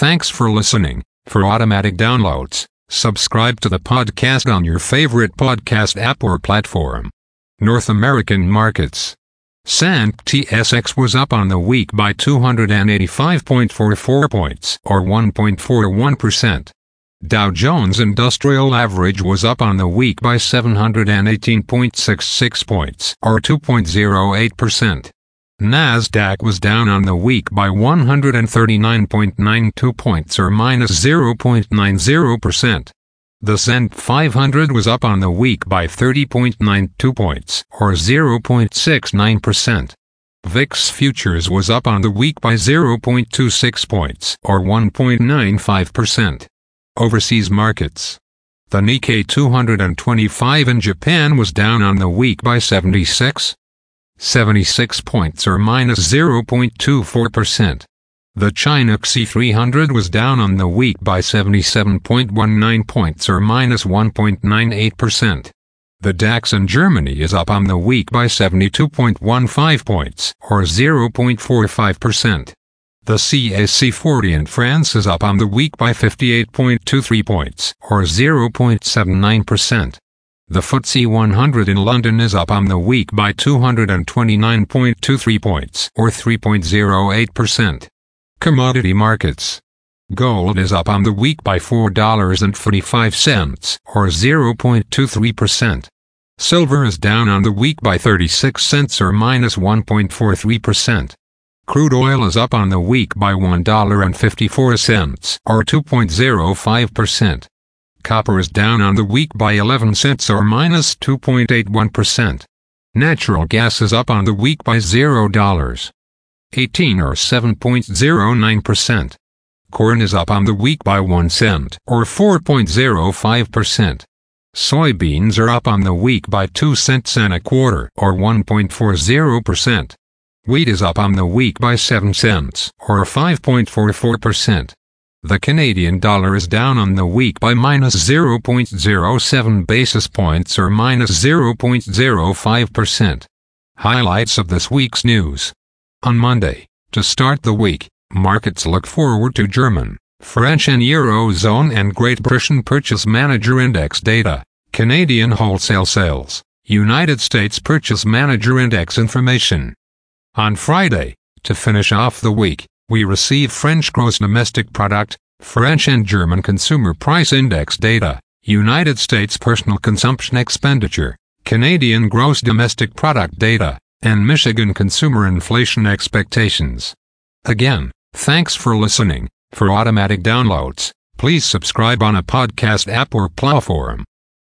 Thanks for listening. For automatic downloads, subscribe to the podcast on your favorite podcast app or platform. North American markets. S&P TSX was up on the week by 285.44 points or 1.41%. Dow Jones Industrial Average was up on the week by 718.66 points or 2.08%. Nasdaq was down on the week by 139.92 points or minus 0.90%. The S&P 500 was up on the week by 30.92 points or 0.69%. VIX futures was up on the week by 0.26 points or 1.95%. Overseas markets. The Nikkei 225 in Japan was down on the week by 76, 76 points or minus 0.24%. The China CSI 300 was down on the week by 77.19 points or minus 1.98%. The DAX in Germany is up on the week by 72.15 points or 0.45%. The CAC 40 in France is up on the week by 58.23 points, or 0.79%. The FTSE 100 in London is up on the week by 229.23 points, or 3.08%. Commodity markets. Gold is up on the week by $4.45, or 0.23%. Silver is down on the week by 36 cents or minus 1.43%. Crude oil is up on the week by $1.54 or 2.05%. Copper is down on the week by 11 cents or minus 2.81%. Natural gas is up on the week by $0. 18 or 7.09%. Corn is up on the week by 1 cent or 4.05%. Soybeans are up on the week by 2 cents and a quarter or 1.40%. Wheat is up on the week by 7 cents, or 5.44%. The Canadian dollar is down on the week by minus 0.07 basis points or minus 0.05%. Highlights of this week's news. On Monday, to start the week, markets look forward to German, French and Eurozone and Great Britain Purchase Manager Index data, Canadian wholesale sales, United States Purchase Manager Index information. On Friday, to finish off the week, we receive French gross domestic product, French and German consumer price index data, United States personal consumption expenditure, Canadian gross domestic product data, and Michigan consumer inflation expectations. Again, thanks for listening. For automatic downloads, please subscribe on a podcast app or platform.